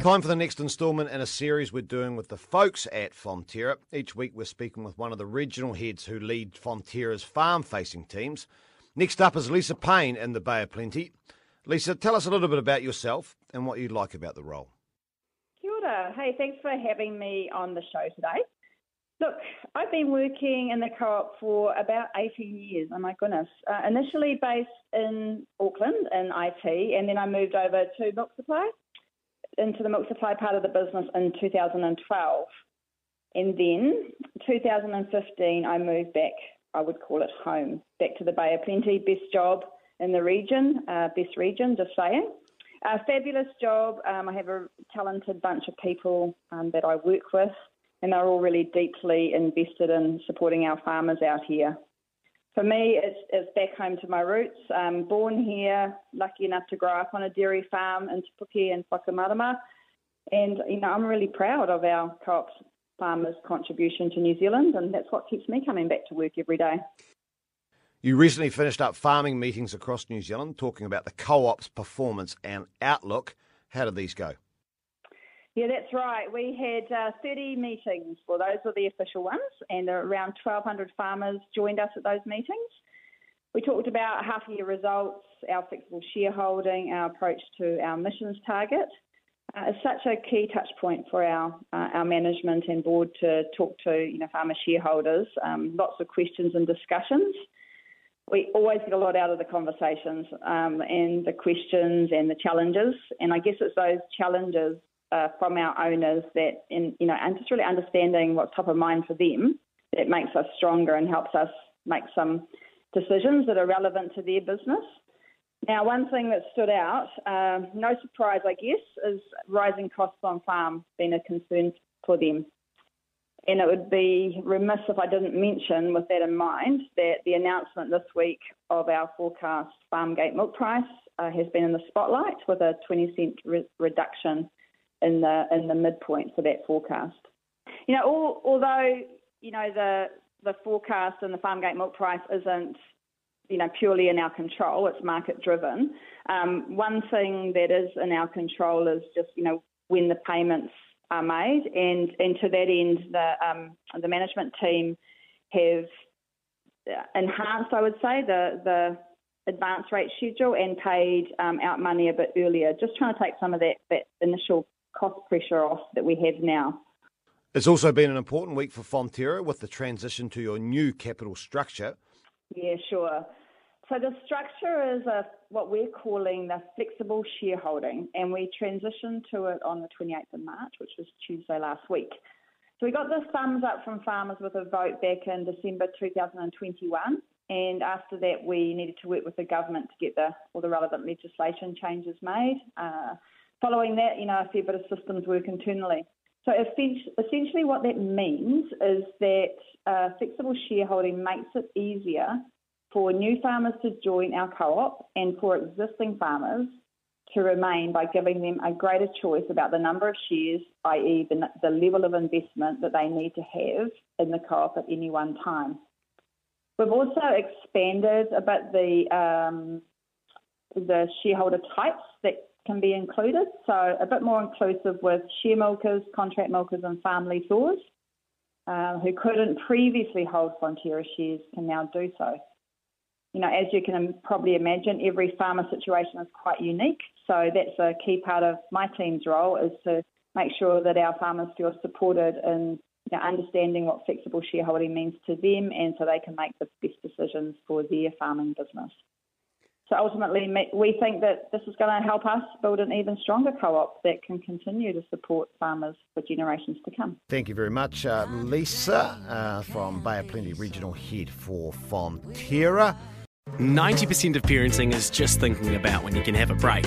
Time for the next instalment in a series we're doing with the folks at Fonterra. Each week we're speaking with one of the regional heads who lead Fonterra's farm facing teams. Next up is Lisa Payne in the Bay of Plenty. Lisa, tell us a little bit about yourself and what you like about the role. Kia ora. Hey, thanks for having me on the show today. Look, I've been working in the co-op for about 18 years. Oh my goodness. Uh, initially based in Auckland in IT, and then I moved over to Milk Supply, into the milk supply part of the business in 2012. And then 2015, I moved back, I would call it home, back to the Bay of Plenty, best job in the region, uh, best region, just saying. A fabulous job. Um, I have a talented bunch of people um, that I work with and they're all really deeply invested in supporting our farmers out here. For me, it's, it's back home to my roots. Um, born here, lucky enough to grow up on a dairy farm in Te Puke and Whakamarama. And, you know, I'm really proud of our co-op farmers' contribution to New Zealand, and that's what keeps me coming back to work every day. You recently finished up farming meetings across New Zealand talking about the co op's performance and outlook. How did these go? Yeah, that's right. We had uh, 30 meetings. Well, those were the official ones, and around 1,200 farmers joined us at those meetings. We talked about half year results, our flexible shareholding, our approach to our emissions target. Uh, it's such a key touch point for our uh, our management and board to talk to you know farmer shareholders. Um, lots of questions and discussions. We always get a lot out of the conversations um, and the questions and the challenges. And I guess it's those challenges uh, from our owners that, in, you know, and just really understanding what's top of mind for them that makes us stronger and helps us make some decisions that are relevant to their business. Now, one thing that stood out, uh, no surprise, I guess, is rising costs on farm being a concern for them. And it would be remiss if I didn't mention, with that in mind, that the announcement this week of our forecast farm gate milk price uh, has been in the spotlight with a 20 cent re- reduction in the in the midpoint for that forecast. You know, all, although you know the the forecast and the farm gate milk price isn't you know purely in our control; it's market driven. Um, one thing that is in our control is just you know when the payments are made, and and to that end, the um, the management team have enhanced, I would say, the the advance rate schedule and paid um, out money a bit earlier, just trying to take some of that, that initial cost pressure off that we have now. It's also been an important week for Fonterra with the transition to your new capital structure. Yeah, sure. So the structure is a, what we're calling the flexible shareholding, and we transitioned to it on the 28th of March, which was Tuesday last week. So we got the thumbs up from farmers with a vote back in December 2021, and after that we needed to work with the government to get the, all the relevant legislation changes made. Uh, Following that, you know, a fair bit of systems work internally. So essentially, what that means is that uh, flexible shareholding makes it easier for new farmers to join our co-op and for existing farmers to remain by giving them a greater choice about the number of shares, i.e., the, the level of investment that they need to have in the co-op at any one time. We've also expanded a bit the um, the shareholder types that can be included. So a bit more inclusive with share milkers, contract milkers and farm lessors uh, who couldn't previously hold Fonterra shares can now do so. You know, as you can probably imagine, every farmer situation is quite unique. So that's a key part of my team's role is to make sure that our farmers feel supported in you know, understanding what flexible shareholding means to them and so they can make the best decisions for their farming business. So ultimately, we think that this is going to help us build an even stronger co op that can continue to support farmers for generations to come. Thank you very much, uh, Lisa, uh, from Bay of Plenty Regional Head for Fonterra. 90% of parenting is just thinking about when you can have a break.